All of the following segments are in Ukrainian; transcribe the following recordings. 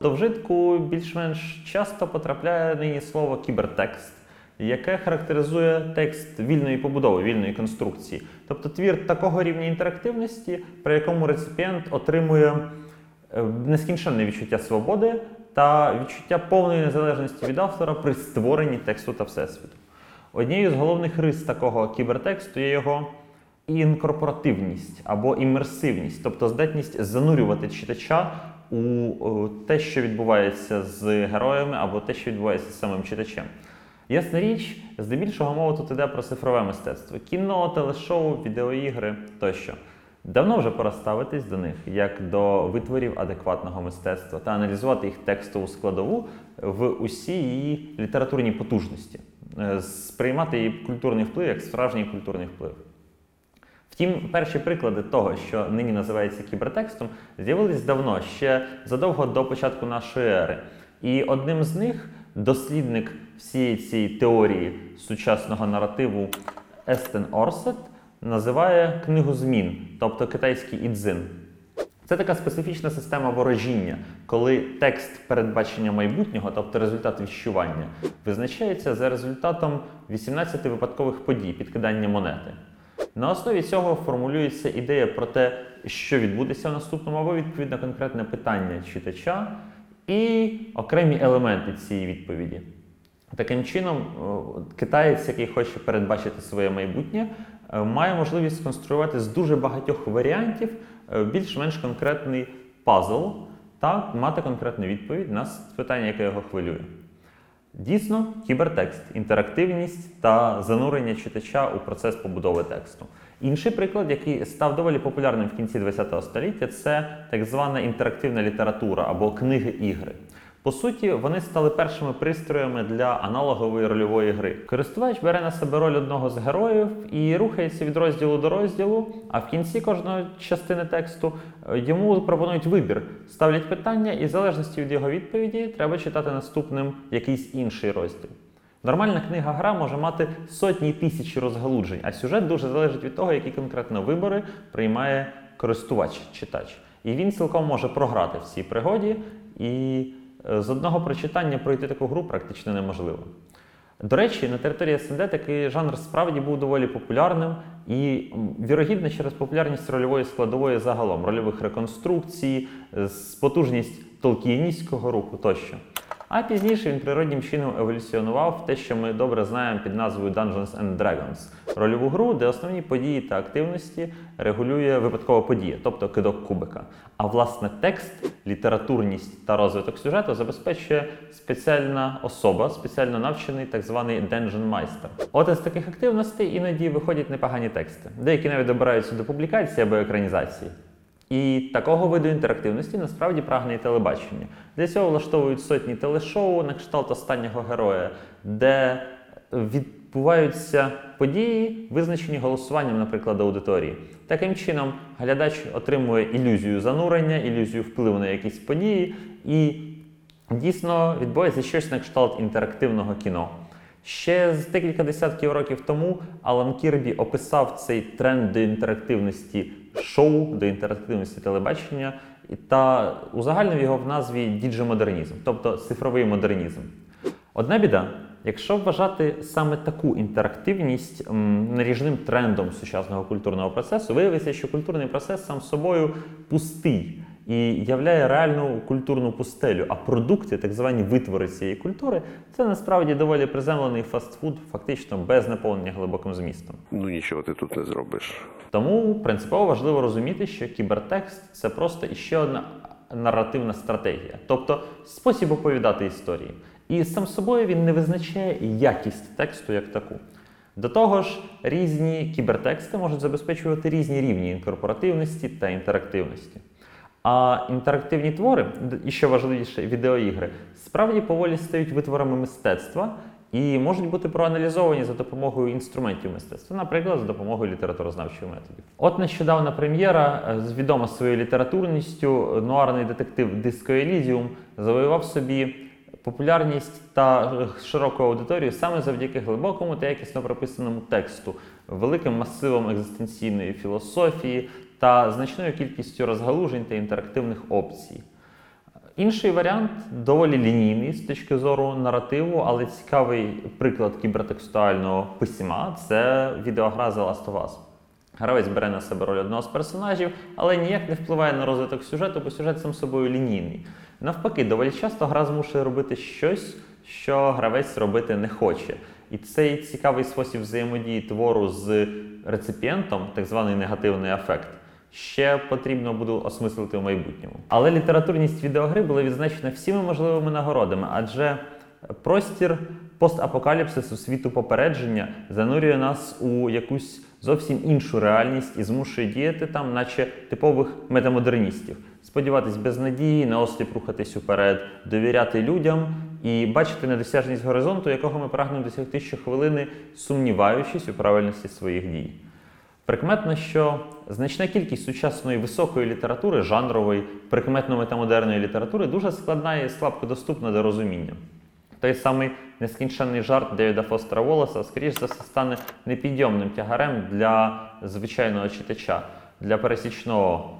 До вжитку більш-менш часто потрапляє нині слово кібертекст, яке характеризує текст вільної побудови, вільної конструкції. Тобто твір такого рівня інтерактивності, при якому реципієнт отримує е, нескінченне відчуття свободи та відчуття повної незалежності від автора при створенні тексту та всесвіту. Однією з головних рис такого кібертексту є його інкорпоративність або імерсивність, тобто здатність занурювати читача у те, що відбувається з героями, або те, що відбувається з самим читачем. Ясна річ, здебільшого мова тут іде про цифрове мистецтво: кіно, телешоу, відеоігри тощо. Давно вже пора ставитись до них як до витворів адекватного мистецтва та аналізувати їх текстову складову в усій її літературній потужності, Е, сприймати її культурний вплив як справжній культурний вплив. Втім, перші приклади того, що нині називається кібертекстом, з'явились давно, ще задовго до початку нашої ери. І одним з них дослідник всієї цієї теорії сучасного наративу Естен Орсет називає книгу змін, тобто китайський ідзин. Це така специфічна система ворожіння, коли текст передбачення майбутнього, тобто результат відчування, визначається за результатом 18 випадкових подій підкидання монети. На основі цього формулюється ідея про те, що відбудеться в наступному, або відповідно конкретне питання читача і окремі елементи цієї відповіді. Таким чином, китаєць, який хоче передбачити своє майбутнє, е, має можливість сконструювати з дуже багатьох варіантів е, більш-менш конкретний пазл та мати конкретну відповідь на питання, яке його хвилює. Дійсно, кібертекст, інтерактивність та занурення читача у процес побудови тексту. Інший приклад, який став доволі популярним в кінці ХХ століття, це так звана інтерактивна література або книги-ігри. По суті, вони стали першими пристроями для аналогової рольової гри. Користувач бере на себе роль одного з героїв і рухається від розділу до розділу, а в кінці кожної частини тексту е, йому пропонують вибір, ставлять питання, і в залежності від його відповіді треба читати наступним якийсь інший розділ. Нормальна книга-гра може мати сотні тисячі розгалуджень, а сюжет дуже залежить від того, які конкретно вибори приймає користувач, читач. І він цілком може програти в цій пригоді, і з одного прочитання пройти таку гру практично неможливо. До речі, на території СНД такий жанр справді був доволі популярним і, вірогідно, через популярність рольової складової загалом, рольових реконструкцій, е, потужність толкіністського руху тощо. А пізніше він природнім чином еволюціонував в те, що ми добре знаємо під назвою Dungeons and Dragons рольову гру, де основні події та активності регулює випадкова подія, тобто кидок кубика. А власне текст, літературність та розвиток сюжету забезпечує спеціальна особа, спеціально навчений так званий Dungeon Meister. От із таких активностей іноді виходять непогані тексти. Деякі навіть добираються до публікації або екранізації. І такого виду інтерактивності насправді прагне і телебачення. Для цього влаштовують сотні телешоу на кшталт останнього героя, де відбуваються події, визначені голосуванням, наприклад, аудиторії. Таким чином, глядач отримує ілюзію занурення, ілюзію впливу на якісь події, і дійсно відбувається щось на кшталт інтерактивного кіно. Ще з декілька десятків років тому Алан Кірбі описав цей тренд до інтерактивності шоу, до інтерактивності телебачення, та узагальнив його в назві діджемодернізм, тобто цифровий модернізм. Одна біда, якщо вважати саме таку інтерактивність наріжним трендом сучасного культурного процесу, виявиться, що культурний процес сам собою пустий і являє реальну культурну пустелю. А продукти, так звані витвори цієї культури, це насправді доволі приземлений фастфуд, фактично без наповнення глибоким змістом. Ну нічого ти тут не зробиш. Тому принципово важливо розуміти, що кібертекст це просто іще одна наративна стратегія, тобто спосіб оповідати історії. І сам собою він не визначає якість тексту як таку. До того ж, різні кібертексти можуть забезпечувати різні рівні інкорпоративності та інтерактивності. А інтерактивні твори, і що важливіше, відеоігри, справді поволі стають витворами мистецтва і можуть бути проаналізовані за допомогою інструментів мистецтва, наприклад, за допомогою літературознавчих методів. От нещодавна прем'єра, е, відома своєю літературністю, нуарний детектив Диско Елізіум завоював собі популярність та е, широку аудиторію саме завдяки глибокому та якісно прописаному тексту, великим масивом екзистенційної філософії та значною кількістю розгалужень та інтерактивних опцій. Інший варіант доволі лінійний з точки зору наративу, але цікавий приклад кібертекстуального письма це відеогра The Last of Us. Гравець бере на себе роль одного з персонажів, але ніяк не впливає на розвиток сюжету, бо сюжет сам собою лінійний. Навпаки, доволі часто гра змушує робити щось, що гравець робити не хоче. І цей цікавий спосіб взаємодії твору з реципієнтом, так званий негативний ефект, ще потрібно буде осмислити в майбутньому. Але літературність відеогри була відзначена всіми можливими нагородами, адже простір постапокаліпсису світу попередження занурює нас у якусь зовсім іншу реальність і змушує діяти там, наче типових метамодерністів. Сподіватись без надії, наосліп рухатись уперед, довіряти людям і бачити недосяжність горизонту, якого ми прагнемо досягти щохвилини, сумніваючись у правильності своїх дій. Прикметно, що значна кількість сучасної високої літератури, жанрової, прикметно метамодерної літератури дуже складна і слабко доступна до розуміння. Той самий нескінченний жарт Девіда Фостера Волоса, скоріш за все, стане непідйомним тягарем для звичайного читача, для пересічного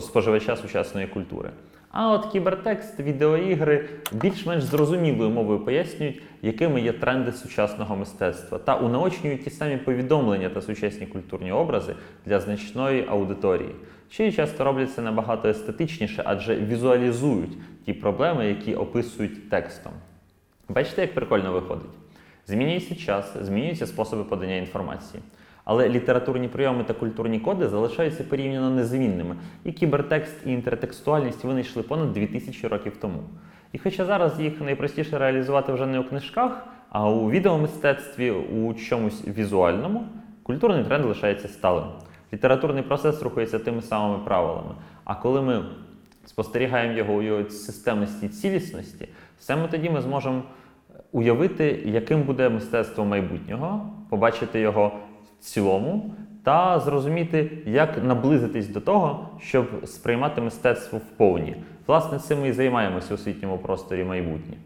споживача сучасної культури. А от кібертекст, відеоігри більш-менш зрозумілою мовою пояснюють, якими є тренди сучасного мистецтва, та унаочнюють ті самі повідомлення та сучасні культурні образи для значної аудиторії. Ще часто роблять це набагато естетичніше, адже візуалізують ті проблеми, які описують текстом. Бачите, як прикольно виходить? Змінюється час, змінюються способи подання інформації. Але літературні прийоми та культурні коди залишаються порівняно незмінними, і кібертекст і інтертекстуальність винайшли понад 2000 років тому. І хоча зараз їх найпростіше реалізувати вже не у книжках, а у відеомистецтві, у чомусь візуальному, культурний тренд лишається сталим. Літературний процес рухається тими самими правилами. А коли ми спостерігаємо його у його системності і цілісності, саме тоді ми зможемо уявити, яким буде мистецтво майбутнього, побачити його цілому та зрозуміти, як наблизитись до того, щоб сприймати мистецтво в повні. Власне, цим ми і займаємося у освітньому просторі майбутнє.